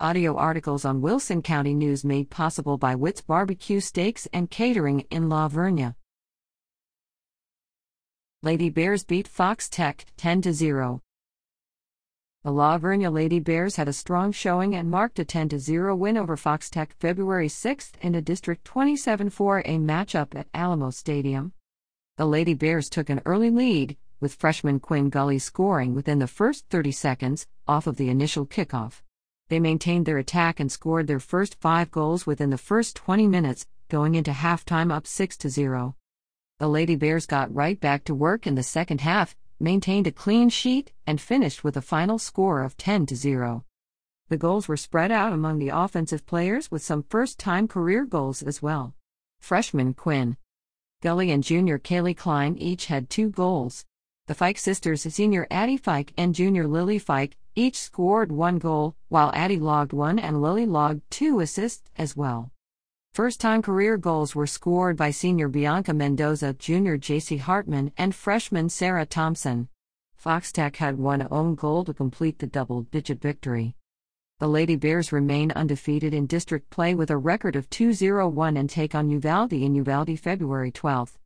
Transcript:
Audio articles on Wilson County News made possible by Witt's Barbecue Steaks and Catering in La Vernia. Lady Bears beat Fox Tech 10 0. The La Vernia Lady Bears had a strong showing and marked a 10 0 win over Fox Tech February 6 in a District 27 4A matchup at Alamo Stadium. The Lady Bears took an early lead, with freshman Quinn Gully scoring within the first 30 seconds off of the initial kickoff. They maintained their attack and scored their first five goals within the first 20 minutes, going into halftime up 6 0. The Lady Bears got right back to work in the second half, maintained a clean sheet, and finished with a final score of 10 0. The goals were spread out among the offensive players with some first time career goals as well. Freshman Quinn Gully and junior Kaylee Klein each had two goals. The Fike sisters, senior Addie Fike and junior Lily Fike, each scored one goal, while Addie logged one and Lily logged two assists as well. First time career goals were scored by senior Bianca Mendoza, junior JC Hartman, and freshman Sarah Thompson. Fox Tech had one own goal to complete the double digit victory. The Lady Bears remain undefeated in district play with a record of 2 0 1 and take on Uvalde in Uvalde February 12.